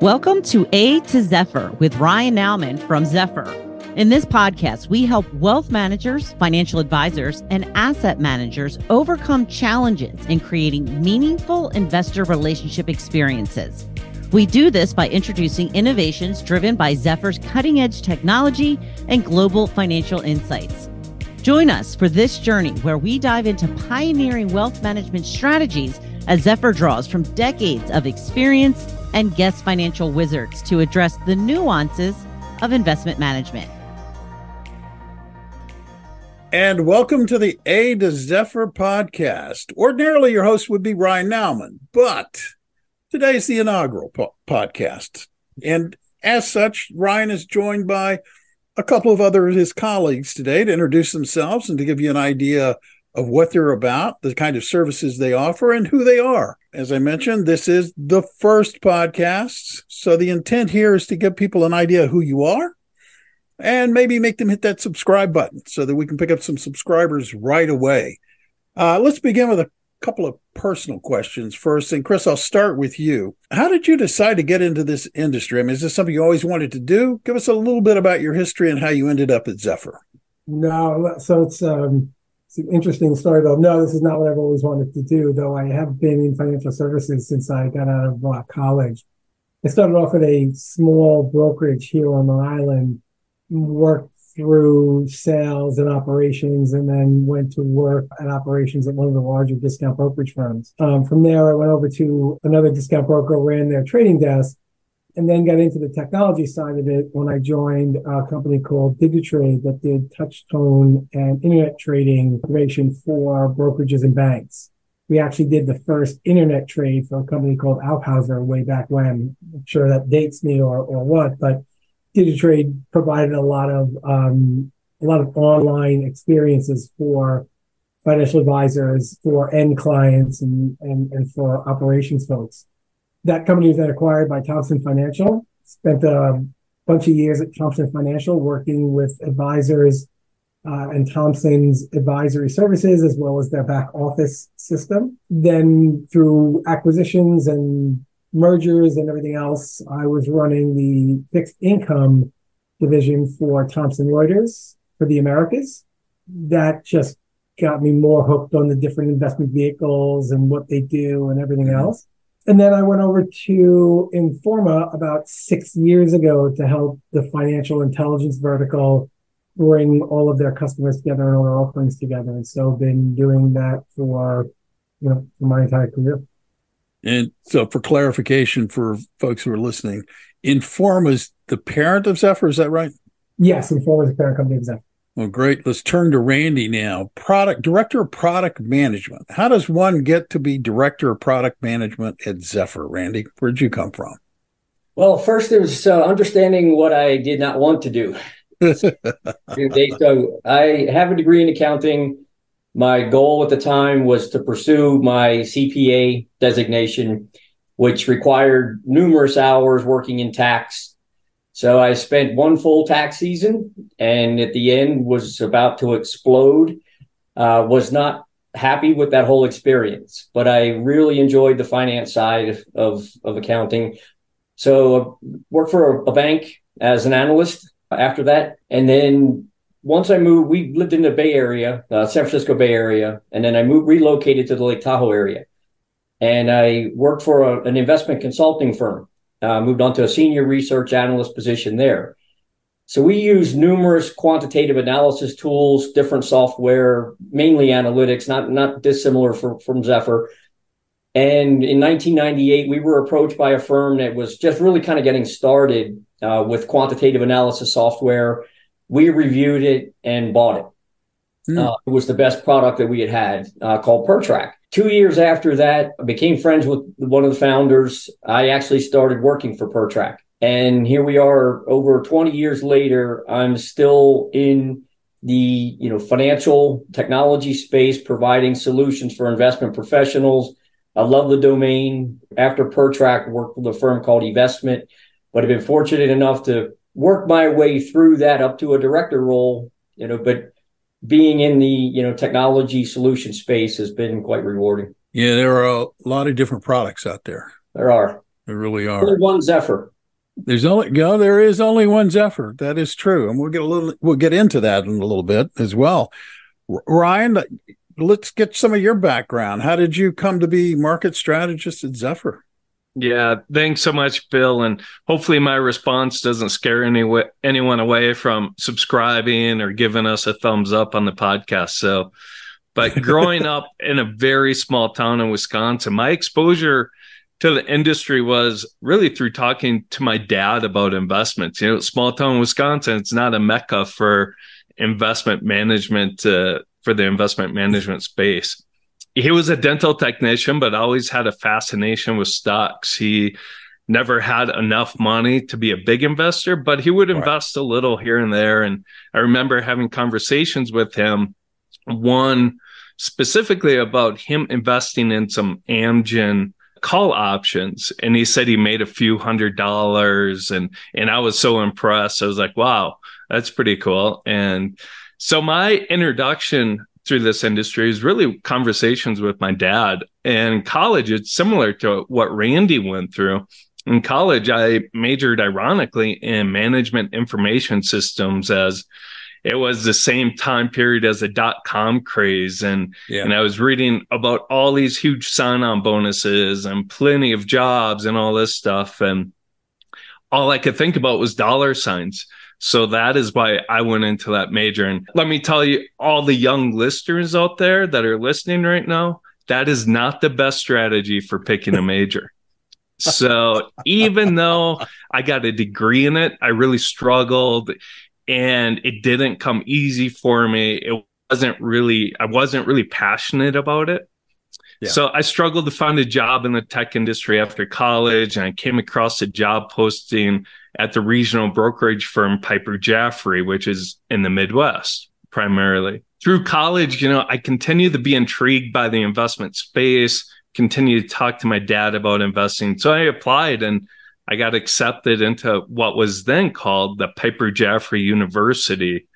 Welcome to A to Zephyr with Ryan Nauman from Zephyr. In this podcast, we help wealth managers, financial advisors, and asset managers overcome challenges in creating meaningful investor relationship experiences. We do this by introducing innovations driven by Zephyr's cutting edge technology and global financial insights. Join us for this journey where we dive into pioneering wealth management strategies as Zephyr draws from decades of experience and guest financial wizards to address the nuances of investment management. And welcome to the A to Zephyr podcast. Ordinarily, your host would be Ryan Nauman, but today's the inaugural po- podcast. And as such, Ryan is joined by a couple of other of his colleagues today to introduce themselves and to give you an idea of what they're about, the kind of services they offer, and who they are. As I mentioned, this is the first podcast. So the intent here is to give people an idea who you are and maybe make them hit that subscribe button so that we can pick up some subscribers right away. Uh, let's begin with a couple of personal questions first. And Chris, I'll start with you. How did you decide to get into this industry? I mean, is this something you always wanted to do? Give us a little bit about your history and how you ended up at Zephyr. No, so it's um, it's an interesting story, though. No, this is not what I've always wanted to do, though I have been in financial services since I got out of uh, college. I started off at a small brokerage here on Long Island, worked through sales and operations, and then went to work at operations at one of the larger discount brokerage firms. Um, from there, I went over to another discount broker, ran their trading desk, and then got into the technology side of it when I joined a company called Digitrade that did touch tone and internet trading information for brokerages and banks. We actually did the first internet trade for a company called Aufhauser way back when. I'm sure that dates me or, or what, but Digitrade provided a lot of um, a lot of online experiences for financial advisors, for end clients, and and, and for operations folks that company was then acquired by Thomson Financial. Spent a bunch of years at Thomson Financial working with advisors uh, and Thomson's advisory services as well as their back office system. Then through acquisitions and mergers and everything else, I was running the fixed income division for Thomson Reuters for the Americas. That just got me more hooked on the different investment vehicles and what they do and everything mm-hmm. else. And then I went over to Informa about six years ago to help the financial intelligence vertical bring all of their customers together and all their offerings together. And so I've been doing that for, you know, for my entire career. And so for clarification for folks who are listening, Informa is the parent of Zephyr, is that right? Yes, Informa is the parent company of Zephyr. Well, great. Let's turn to Randy now. Product director of product management. How does one get to be director of product management at Zephyr? Randy, where'd you come from? Well, first it was uh, understanding what I did not want to do. so I have a degree in accounting. My goal at the time was to pursue my CPA designation, which required numerous hours working in tax so I spent one full tax season and at the end was about to explode. Uh, was not happy with that whole experience, but I really enjoyed the finance side of, of accounting. So I worked for a, a bank as an analyst after that. And then once I moved, we lived in the Bay Area, uh, San Francisco Bay Area, and then I moved, relocated to the Lake Tahoe area. And I worked for a, an investment consulting firm uh, moved on to a senior research analyst position there. So we use numerous quantitative analysis tools, different software, mainly analytics, not not dissimilar from, from Zephyr. And in 1998, we were approached by a firm that was just really kind of getting started uh, with quantitative analysis software. We reviewed it and bought it. Mm. Uh, it was the best product that we had had uh, called PerTrac. Two years after that, I became friends with one of the founders. I actually started working for PerTrac. And here we are over 20 years later. I'm still in the you know financial technology space providing solutions for investment professionals. I love the domain. After PerTrac, worked with a firm called Investment, but I've been fortunate enough to work my way through that up to a director role. You know, but being in the you know technology solution space has been quite rewarding. Yeah, there are a lot of different products out there. There are. There really are. Only one Zephyr. There's only you know, there is only one Zephyr. That is true, and we'll get a little we'll get into that in a little bit as well. Ryan, let's get some of your background. How did you come to be market strategist at Zephyr? Yeah, thanks so much, Bill. And hopefully, my response doesn't scare any, anyone away from subscribing or giving us a thumbs up on the podcast. So, but growing up in a very small town in Wisconsin, my exposure to the industry was really through talking to my dad about investments. You know, small town Wisconsin, it's not a mecca for investment management, uh, for the investment management space he was a dental technician, but always had a fascination with stocks. He never had enough money to be a big investor, but he would invest right. a little here and there. And I remember having conversations with him, one specifically about him investing in some Amgen call options. And he said he made a few hundred dollars. And, and I was so impressed. I was like, wow, that's pretty cool. And so my introduction through this industry is really conversations with my dad. And college, it's similar to what Randy went through. In college, I majored ironically in management information systems as it was the same time period as the dot com craze. And, yeah. and I was reading about all these huge sign on bonuses and plenty of jobs and all this stuff. And all I could think about was dollar signs. So that is why I went into that major. And let me tell you, all the young listeners out there that are listening right now, that is not the best strategy for picking a major. so even though I got a degree in it, I really struggled and it didn't come easy for me. It wasn't really, I wasn't really passionate about it. So I struggled to find a job in the tech industry after college and I came across a job posting at the regional brokerage firm Piper Jaffray, which is in the Midwest primarily. Through college, you know, I continued to be intrigued by the investment space, continue to talk to my dad about investing. So I applied and I got accepted into what was then called the Piper Jaffray University.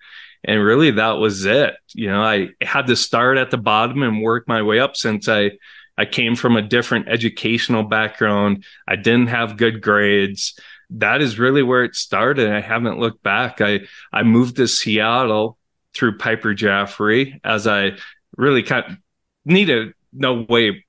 And really that was it. You know, I had to start at the bottom and work my way up since I I came from a different educational background. I didn't have good grades that is really where it started. I haven't looked back. I I moved to Seattle through Piper Jaffray as I really kind of needed no way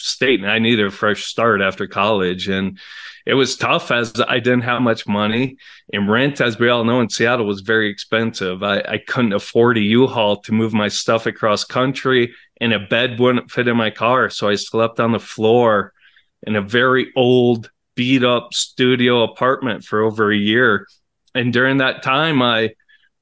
state and I needed a fresh start after college. And it was tough as I didn't have much money. And rent, as we all know in Seattle, was very expensive. I, I couldn't afford a U-Haul to move my stuff across country and a bed wouldn't fit in my car. So I slept on the floor in a very old beat up studio apartment for over a year. And during that time, I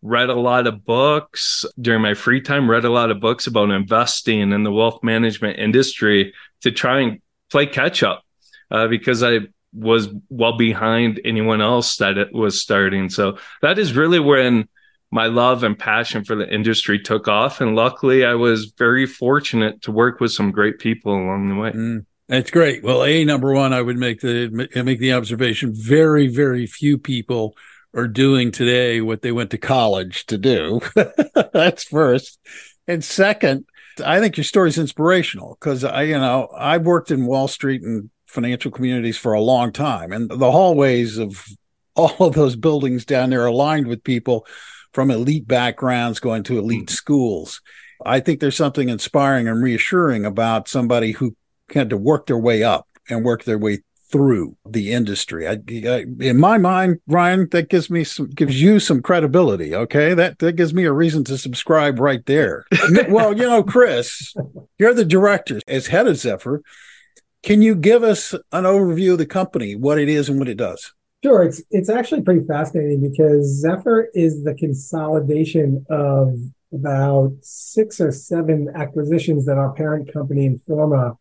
read a lot of books during my free time, read a lot of books about investing in the wealth management industry to try and play catch up uh, because I was well behind anyone else that it was starting. So that is really when my love and passion for the industry took off. And luckily, I was very fortunate to work with some great people along the way. Mm. That's great. Well, a number one, I would make the make the observation: very, very few people are doing today what they went to college to do. That's first, and second, I think your story is inspirational because I, you know, I've worked in Wall Street and financial communities for a long time, and the hallways of all of those buildings down there are lined with people from elite backgrounds going to elite mm-hmm. schools. I think there's something inspiring and reassuring about somebody who had to work their way up and work their way through the industry. I, I, in my mind, Ryan, that gives me some, gives you some credibility. Okay, that that gives me a reason to subscribe right there. well, you know, Chris, you're the director as head of Zephyr. Can you give us an overview of the company, what it is and what it does? Sure, it's it's actually pretty fascinating because Zephyr is the consolidation of about six or seven acquisitions that our parent company Informa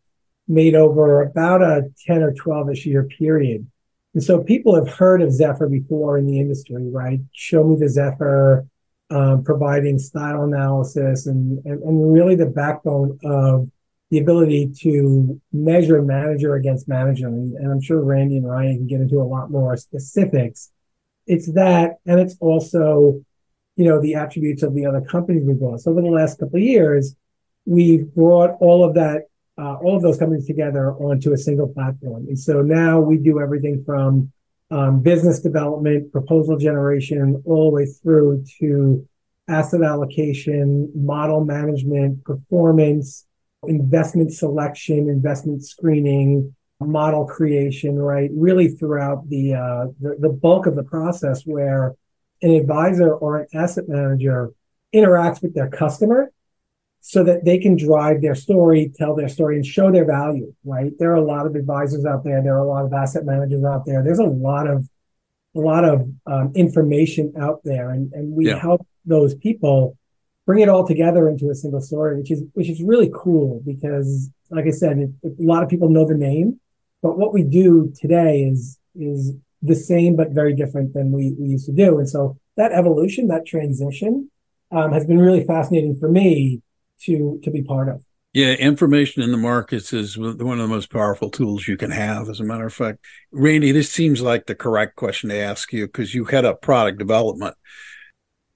made over about a 10 or 12 ish year period. And so people have heard of Zephyr before in the industry, right? Show me the Zephyr, um, providing style analysis and, and, and really the backbone of the ability to measure manager against manager. And, and I'm sure Randy and Ryan can get into a lot more specifics. It's that, and it's also, you know, the attributes of the other companies we bought. So over the last couple of years, we've brought all of that uh, all of those companies together onto a single platform. And so now we do everything from um, business development, proposal generation, all the way through to asset allocation, model management, performance, investment selection, investment screening, model creation, right? Really throughout the, uh, the, the bulk of the process where an advisor or an asset manager interacts with their customer so that they can drive their story, tell their story, and show their value, right? There are a lot of advisors out there. There are a lot of asset managers out there. There's a lot of a lot of um, information out there, and and we yeah. help those people bring it all together into a single story, which is which is really cool because, like I said, it, it, a lot of people know the name, but what we do today is is the same but very different than we, we used to do. And so that evolution, that transition, um, has been really fascinating for me to to be part of. Yeah, information in the markets is one of the most powerful tools you can have. As a matter of fact, Randy, this seems like the correct question to ask you because you head up product development.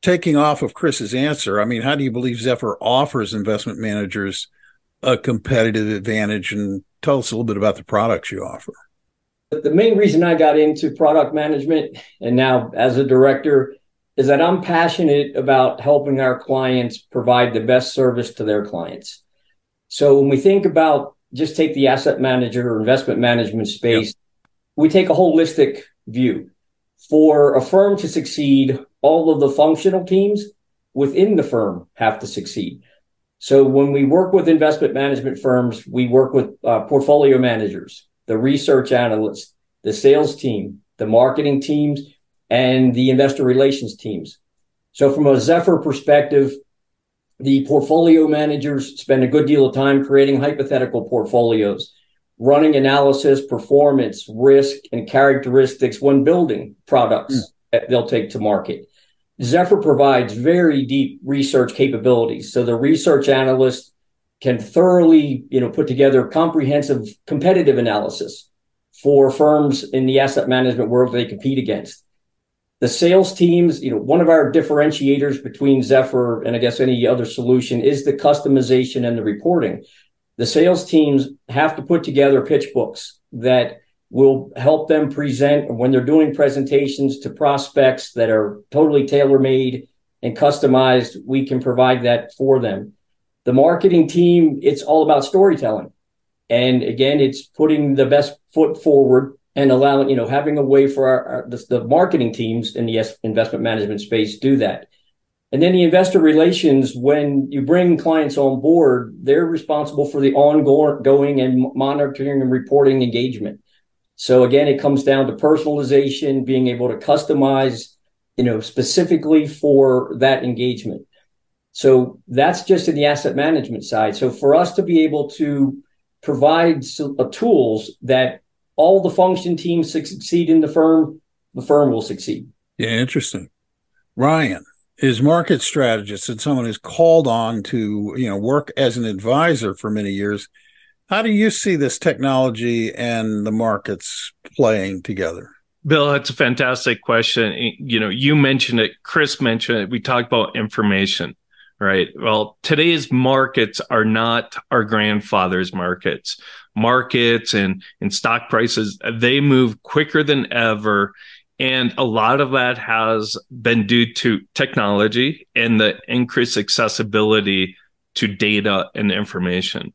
Taking off of Chris's answer, I mean, how do you believe Zephyr offers investment managers a competitive advantage? And tell us a little bit about the products you offer. The main reason I got into product management and now as a director is that I'm passionate about helping our clients provide the best service to their clients. So when we think about just take the asset manager or investment management space, yep. we take a holistic view. For a firm to succeed, all of the functional teams within the firm have to succeed. So when we work with investment management firms, we work with uh, portfolio managers, the research analysts, the sales team, the marketing teams, and the investor relations teams. So from a Zephyr perspective, the portfolio managers spend a good deal of time creating hypothetical portfolios, running analysis, performance, risk, and characteristics when building products mm. that they'll take to market. Zephyr provides very deep research capabilities. So the research analyst can thoroughly, you know, put together comprehensive competitive analysis for firms in the asset management world they compete against. The sales teams, you know, one of our differentiators between Zephyr and I guess any other solution is the customization and the reporting. The sales teams have to put together pitch books that will help them present when they're doing presentations to prospects that are totally tailor made and customized. We can provide that for them. The marketing team, it's all about storytelling. And again, it's putting the best foot forward and allowing, you know, having a way for our, our the, the, marketing teams in the investment management space do that. And then the investor relations, when you bring clients on board, they're responsible for the ongoing and monitoring and reporting engagement. So again, it comes down to personalization, being able to customize, you know, specifically for that engagement. So that's just in the asset management side. So for us to be able to provide uh, tools that all the function teams succeed in the firm, the firm will succeed. Yeah, interesting. Ryan is market strategist and someone who's called on to, you know, work as an advisor for many years. How do you see this technology and the markets playing together? Bill, that's a fantastic question. You know, you mentioned it, Chris mentioned it. We talked about information, right? Well, today's markets are not our grandfather's markets. Markets and, and stock prices, they move quicker than ever. And a lot of that has been due to technology and the increased accessibility to data and information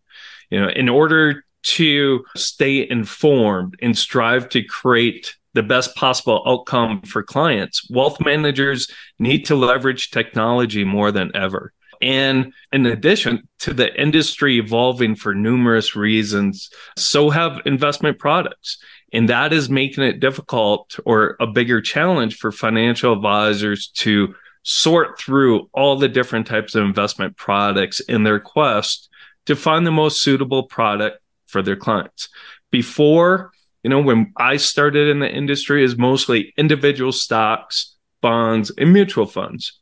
you know in order to stay informed and strive to create the best possible outcome for clients wealth managers need to leverage technology more than ever and in addition to the industry evolving for numerous reasons, so have investment products. And that is making it difficult or a bigger challenge for financial advisors to sort through all the different types of investment products in their quest to find the most suitable product for their clients. Before, you know, when I started in the industry is mostly individual stocks, bonds, and mutual funds.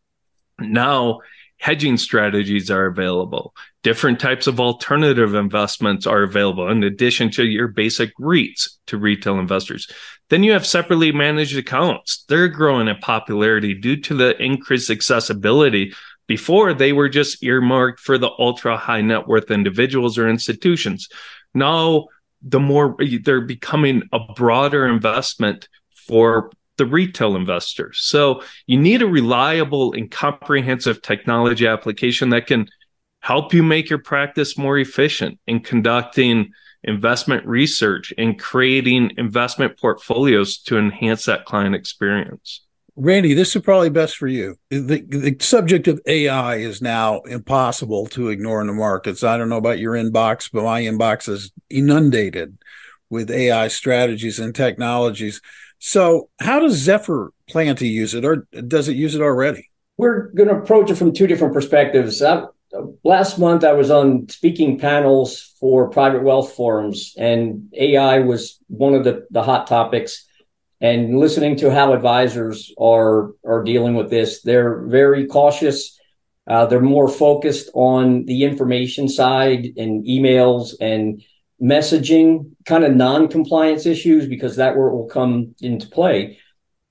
Now, hedging strategies are available. Different types of alternative investments are available in addition to your basic REITs to retail investors. Then you have separately managed accounts. They're growing in popularity due to the increased accessibility Before, they were just earmarked for the ultra high net worth individuals or institutions. Now, the more they're becoming a broader investment for the retail investor. So you need a reliable and comprehensive technology application that can help you make your practice more efficient in conducting investment research and creating investment portfolios to enhance that client experience. Randy, this is probably best for you. The, the subject of AI is now impossible to ignore in the markets. I don't know about your inbox, but my inbox is inundated with AI strategies and technologies. So, how does Zephyr plan to use it, or does it use it already? We're going to approach it from two different perspectives. I, last month, I was on speaking panels for private wealth forums, and AI was one of the, the hot topics and listening to how advisors are are dealing with this they're very cautious uh, they're more focused on the information side and emails and messaging kind of non-compliance issues because that where it will come into play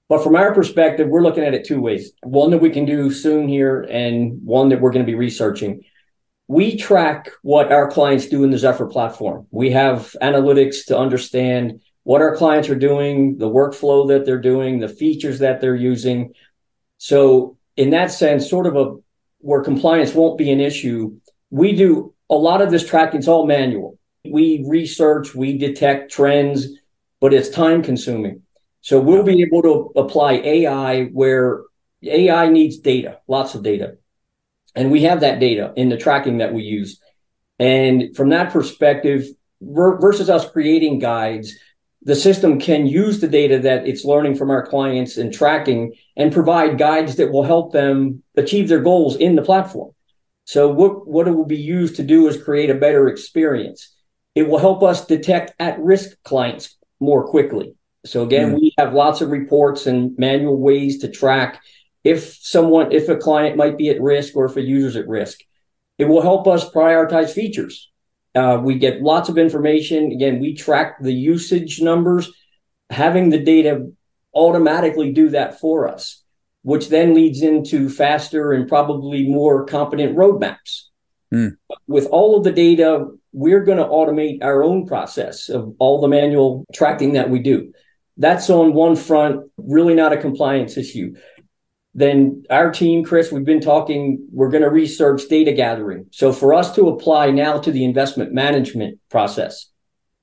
but from our perspective we're looking at it two ways one that we can do soon here and one that we're going to be researching we track what our clients do in the zephyr platform we have analytics to understand what our clients are doing, the workflow that they're doing, the features that they're using. So in that sense, sort of a where compliance won't be an issue, we do a lot of this tracking. It's all manual. We research, we detect trends, but it's time consuming. So we'll be able to apply AI where AI needs data, lots of data. And we have that data in the tracking that we use. And from that perspective, versus us creating guides, the system can use the data that it's learning from our clients and tracking and provide guides that will help them achieve their goals in the platform. So what, what it will be used to do is create a better experience. It will help us detect at risk clients more quickly. So again, mm. we have lots of reports and manual ways to track if someone, if a client might be at risk or if a user's at risk. It will help us prioritize features. Uh, we get lots of information. Again, we track the usage numbers. Having the data automatically do that for us, which then leads into faster and probably more competent roadmaps. Mm. With all of the data, we're going to automate our own process of all the manual tracking that we do. That's on one front, really not a compliance issue then our team, Chris, we've been talking, we're going to research data gathering. So for us to apply now to the investment management process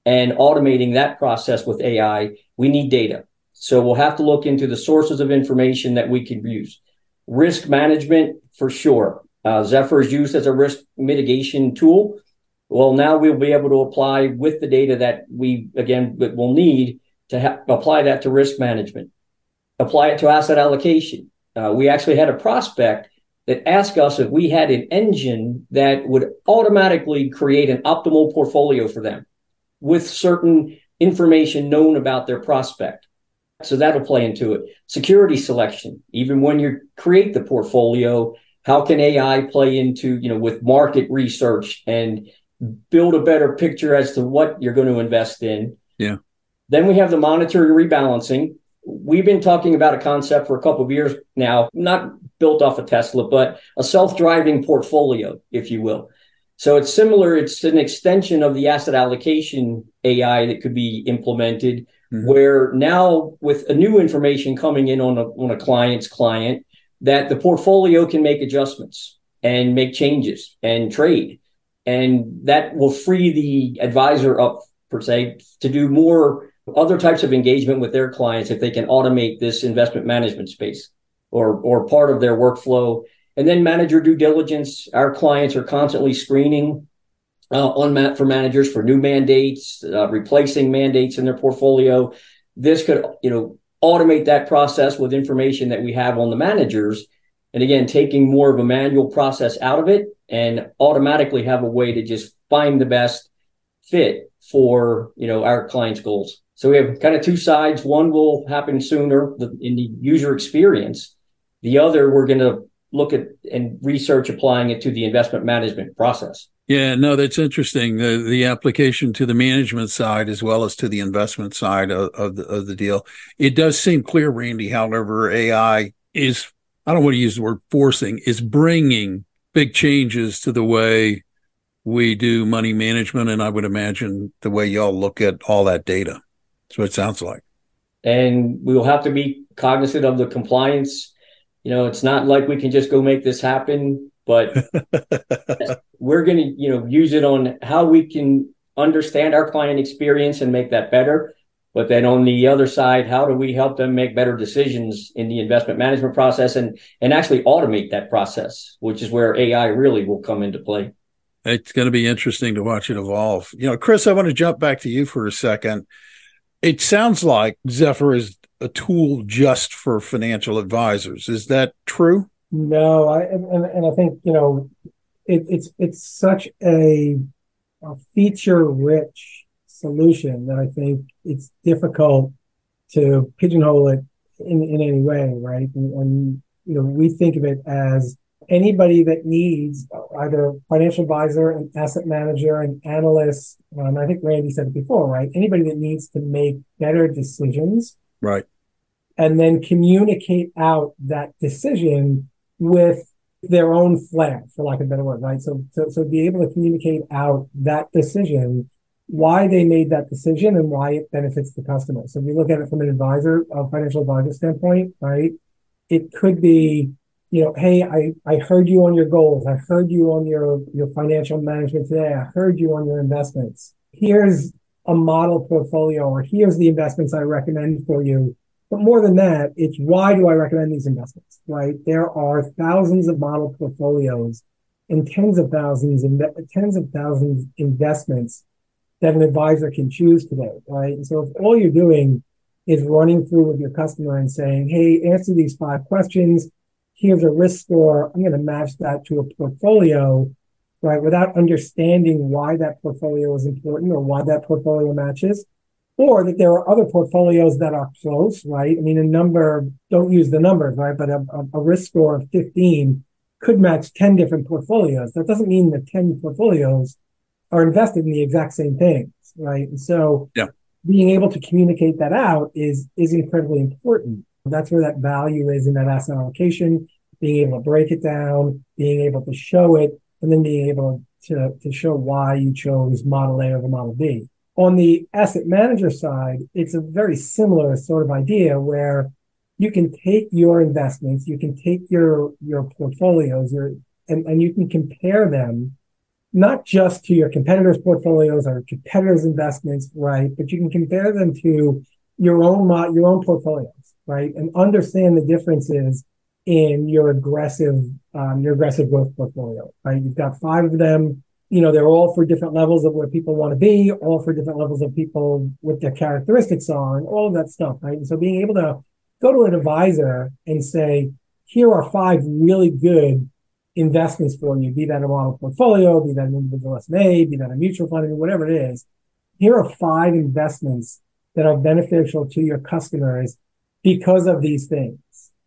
and automating that process with AI, we need data. So we'll have to look into the sources of information that we can use. Risk management, for sure. Uh, Zephyr is used as a risk mitigation tool. Well, now we'll be able to apply with the data that we, again, will need to ha- apply that to risk management. Apply it to asset allocation uh, we actually had a prospect that asked us if we had an engine that would automatically create an optimal portfolio for them with certain information known about their prospect. So that'll play into it. Security selection, even when you create the portfolio, how can AI play into, you know, with market research and build a better picture as to what you're going to invest in? Yeah. Then we have the monetary rebalancing, we've been talking about a concept for a couple of years now, not built off of Tesla, but a self-driving portfolio, if you will. So it's similar. It's an extension of the asset allocation AI that could be implemented, mm-hmm. where now with a new information coming in on a, on a client's client, that the portfolio can make adjustments and make changes and trade. And that will free the advisor up per se to do more other types of engagement with their clients if they can automate this investment management space or or part of their workflow. And then manager due diligence. Our clients are constantly screening uh, on mat for managers for new mandates uh, replacing mandates in their portfolio. This could you know automate that process with information that we have on the managers and again taking more of a manual process out of it and automatically have a way to just find the best fit for you know our clients goals so we have kind of two sides. One will happen sooner in the user experience. The other, we're going to look at and research applying it to the investment management process. Yeah, no, that's interesting. The the application to the management side as well as to the investment side of, of the of the deal. It does seem clear, Randy. However, AI is I don't want to use the word forcing, is bringing big changes to the way we do money management. And I would imagine the way y'all look at all that data. That's what it sounds like. And we will have to be cognizant of the compliance. You know, it's not like we can just go make this happen, but we're going to, you know, use it on how we can understand our client experience and make that better. But then on the other side, how do we help them make better decisions in the investment management process and and actually automate that process, which is where AI really will come into play. It's going to be interesting to watch it evolve. You know, Chris, I want to jump back to you for a second. It sounds like Zephyr is a tool just for financial advisors. Is that true? No, I and, and I think you know it, it's it's such a, a feature rich solution that I think it's difficult to pigeonhole it in, in any way, right? And, and, you know, we think of it as anybody that needs either financial advisor, an asset manager, an analyst. Um, I think Randy said it before, right? Anybody that needs to make better decisions, right? And then communicate out that decision with their own flair, for lack of a better word, right? So, so, so be able to communicate out that decision why they made that decision and why it benefits the customer. So if you look at it from an advisor, a financial advisor standpoint, right? It could be, you know, hey, I, I heard you on your goals. I heard you on your, your financial management today. I heard you on your investments. Here's a model portfolio or here's the investments I recommend for you. But more than that, it's why do I recommend these investments, right? There are thousands of model portfolios and tens of thousands and tens of thousands investments that an advisor can choose today, right? And so if all you're doing is running through with your customer and saying, Hey, answer these five questions. Here's a risk score. I'm going to match that to a portfolio, right? Without understanding why that portfolio is important or why that portfolio matches or that there are other portfolios that are close, right? I mean, a number, don't use the numbers, right? But a, a, risk score of 15 could match 10 different portfolios. That doesn't mean that 10 portfolios are invested in the exact same things, right? And so yeah. being able to communicate that out is is incredibly important. That's where that value is in that asset allocation, being able to break it down, being able to show it, and then being able to, to show why you chose model A over model B. On the asset manager side, it's a very similar sort of idea where you can take your investments, you can take your your portfolios, your and, and you can compare them not just to your competitors' portfolios or competitors' investments, right? But you can compare them to your own your own portfolios, right? And understand the differences in your aggressive um, your aggressive growth portfolio, right? You've got five of them. You know, they're all for different levels of where people want to be, all for different levels of people what their characteristics are, and all of that stuff, right? And so being able to go to an advisor and say, here are five really good investments for you, be that a model portfolio, be that an individual SMA, be that a mutual fund, whatever it is. Here are five investments that are beneficial to your customers because of these things,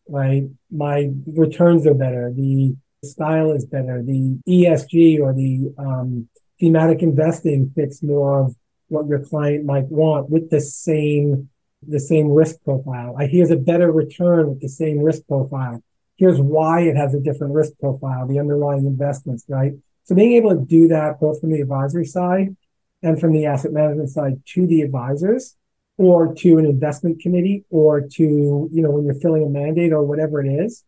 right? My returns are better. The style is better. The ESG or the um, thematic investing fits more of what your client might want with the same the same risk profile. I hear a better return with the same risk profile here's why it has a different risk profile, the underlying investments, right? So being able to do that both from the advisory side and from the asset management side to the advisors or to an investment committee or to, you know, when you're filling a mandate or whatever it is,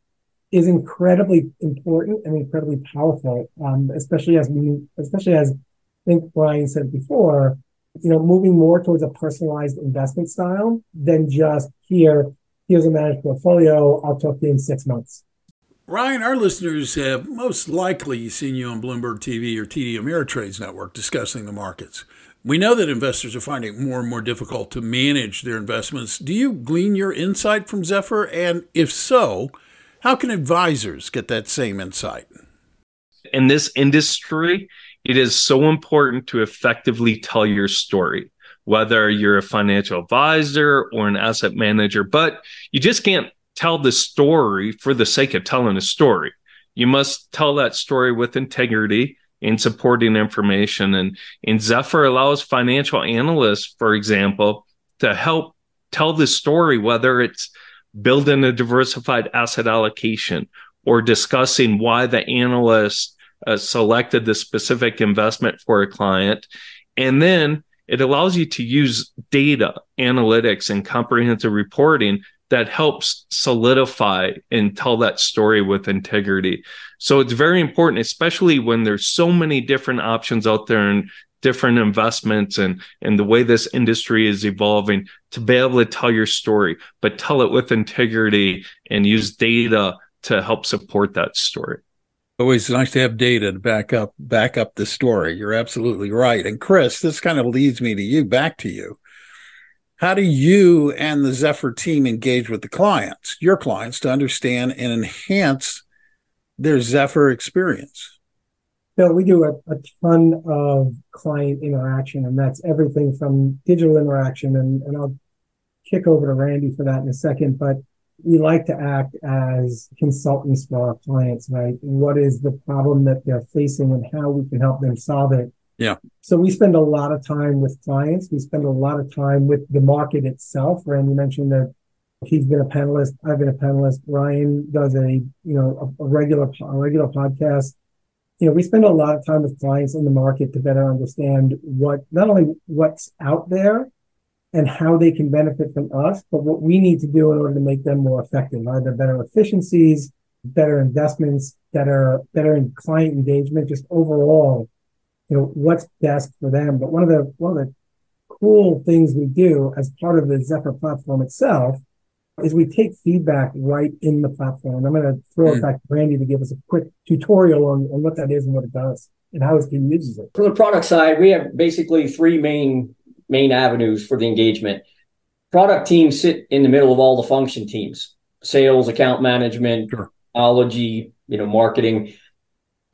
is incredibly important and incredibly powerful, um, especially as we, especially as I think Brian said before, you know, moving more towards a personalized investment style than just here, here's a managed portfolio. I'll talk to you in six months. Ryan, our listeners have most likely seen you on Bloomberg TV or TD Ameritrade's network discussing the markets. We know that investors are finding it more and more difficult to manage their investments. Do you glean your insight from Zephyr? And if so, how can advisors get that same insight? In this industry, it is so important to effectively tell your story whether you're a financial advisor or an asset manager, but you just can't tell the story for the sake of telling a story. You must tell that story with integrity and supporting information. And, and Zephyr allows financial analysts, for example, to help tell the story, whether it's building a diversified asset allocation, or discussing why the analyst uh, selected the specific investment for a client. And then it allows you to use data, analytics, and comprehensive reporting that helps solidify and tell that story with integrity. So it's very important, especially when there's so many different options out there and different investments and and the way this industry is evolving to be able to tell your story, but tell it with integrity and use data to help support that story. Always nice to have data to back up back up the story. You're absolutely right. And Chris, this kind of leads me to you, back to you. How do you and the Zephyr team engage with the clients, your clients, to understand and enhance their Zephyr experience? Bill, we do a, a ton of client interaction, and that's everything from digital interaction. And, and I'll kick over to Randy for that in a second. But we like to act as consultants for our clients, right? What is the problem that they're facing and how we can help them solve it. Yeah. So we spend a lot of time with clients. We spend a lot of time with the market itself. Randy mentioned that he's been a panelist. I've been a panelist. Ryan does a, you know, a, a regular, a regular podcast. You know, we spend a lot of time with clients in the market to better understand what, not only what's out there, and how they can benefit from us, but what we need to do in order to make them more effective, either better efficiencies, better investments, better, better in client engagement, just overall, you know, what's best for them. But one of the, one of the cool things we do as part of the Zephyr platform itself is we take feedback right in the platform. I'm going to throw mm. it back to Randy to give us a quick tutorial on, on what that is and what it does and how his team uses it. From the product side, we have basically three main main avenues for the engagement. Product teams sit in the middle of all the function teams, sales, account management, sure. technology, you know, marketing,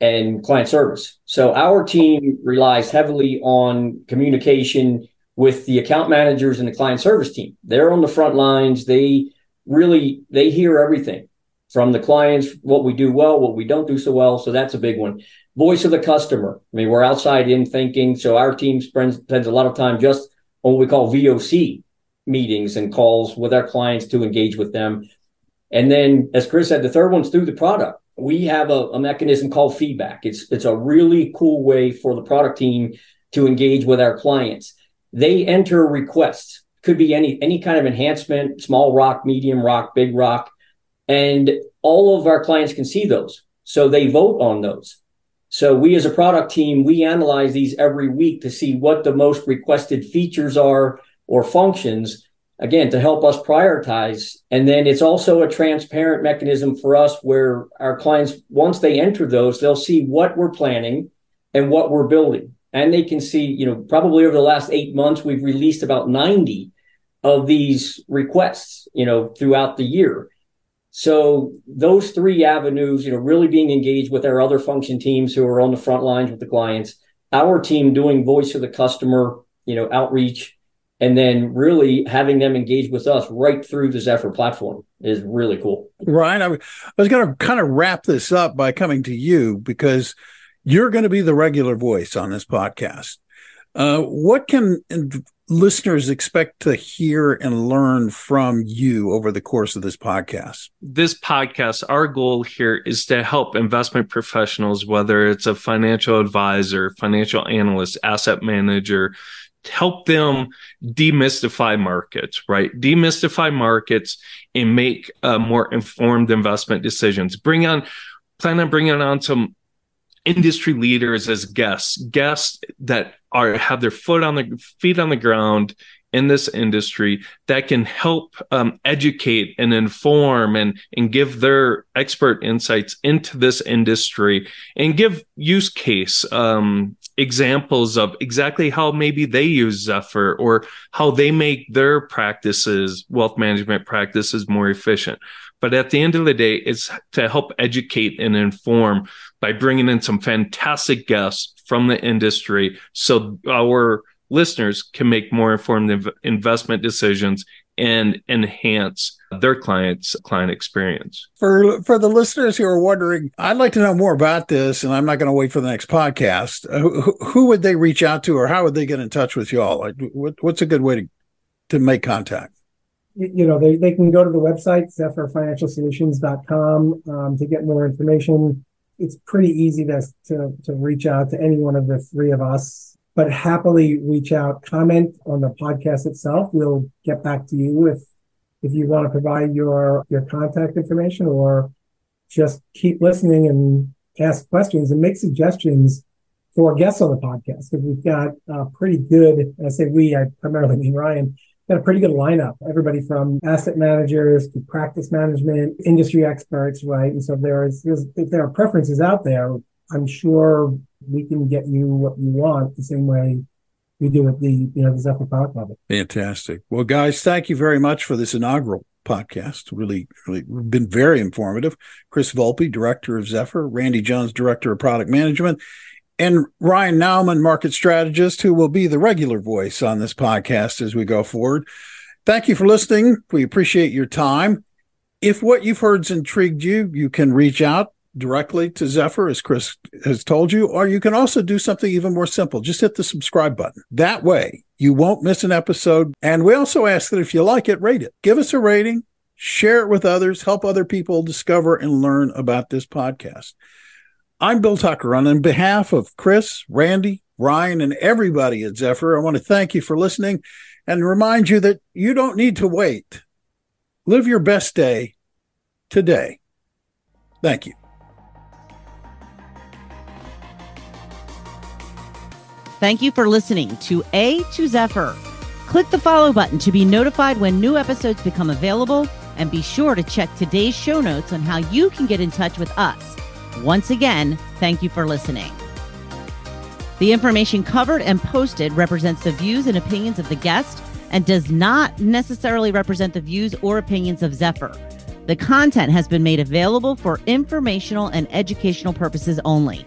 and client service. So our team relies heavily on communication with the account managers and the client service team. They're on the front lines. They really they hear everything from the clients, what we do well, what we don't do so well. So that's a big one voice of the customer. I mean, we're outside in thinking. So our team spends, spends a lot of time just on what we call VOC meetings and calls with our clients to engage with them. And then, as Chris said, the third one's through the product. We have a, a mechanism called feedback. It's it's a really cool way for the product team to engage with our clients. They enter requests, could be any any kind of enhancement, small rock, medium rock, big rock, and all of our clients can see those. So they vote on those. So we as a product team, we analyze these every week to see what the most requested features are or functions, again, to help us prioritize. And then it's also a transparent mechanism for us where our clients, once they enter those, they'll see what we're planning and what we're building. And they can see, you know, probably over the last eight months, we've released about 90 of these requests, you know, throughout the year. So those three avenues, you know, really being engaged with our other function teams who are on the front lines with the clients, our team doing voice of the customer, you know, outreach, and then really having them engage with us right through the Zephyr platform is really cool. Ryan, I was going to kind of wrap this up by coming to you because you're going to be the regular voice on this podcast. Uh, what can listeners expect to hear and learn from you over the course of this podcast? This podcast, our goal here is to help investment professionals, whether it's a financial advisor, financial analyst, asset manager, help them demystify markets, right? Demystify markets and make uh, more informed investment decisions. Bring on, plan on bringing on some industry leaders as guests, guests that are have their foot on the feet on the ground in this industry that can help um, educate and inform and and give their expert insights into this industry and give use case um, examples of exactly how maybe they use Zephyr or how they make their practices, wealth management practices more efficient. But at the end of the day, it's to help educate and inform by bringing in some fantastic guests from the industry so our listeners can make more informed inv- investment decisions and enhance their clients client experience. For for the listeners who are wondering i'd like to know more about this and i'm not going to wait for the next podcast. Uh, who, who, would they reach out to or how would they get in touch with y'all? Like what, what's a good way to to make contact? You know, they, they can go to the website, zephyrfinancialsolutions.com, um, to get more information. It's pretty easy to, to, to reach out to any one of the three of us, but happily reach out, comment on the podcast itself. We'll get back to you if, if you want to provide your, your contact information or just keep listening and ask questions and make suggestions for guests on the podcast because we've got a pretty good, I say we, I primarily mean Ryan, got a pretty good lineup. Everybody from asset managers to practice management, industry experts, right? And so there is, if there are preferences out there, I'm sure we can get you what you want the same way we do with the, you know, the Zephyr Power Club. Fantastic. Well, guys, thank you very much for this inaugural podcast. Really, really been very informative. Chris Volpe, director of Zephyr, Randy Jones, director of product management, and Ryan Nauman, market strategist, who will be the regular voice on this podcast as we go forward. Thank you for listening. We appreciate your time. If what you've heard's intrigued you, you can reach out directly to Zephyr, as Chris has told you, or you can also do something even more simple. Just hit the subscribe button. That way, you won't miss an episode. And we also ask that if you like it, rate it. Give us a rating, share it with others, help other people discover and learn about this podcast. I'm Bill Tucker. And On behalf of Chris, Randy, Ryan, and everybody at Zephyr, I want to thank you for listening and remind you that you don't need to wait. Live your best day today. Thank you. Thank you for listening to A to Zephyr. Click the follow button to be notified when new episodes become available, and be sure to check today's show notes on how you can get in touch with us. Once again, thank you for listening. The information covered and posted represents the views and opinions of the guest and does not necessarily represent the views or opinions of Zephyr. The content has been made available for informational and educational purposes only.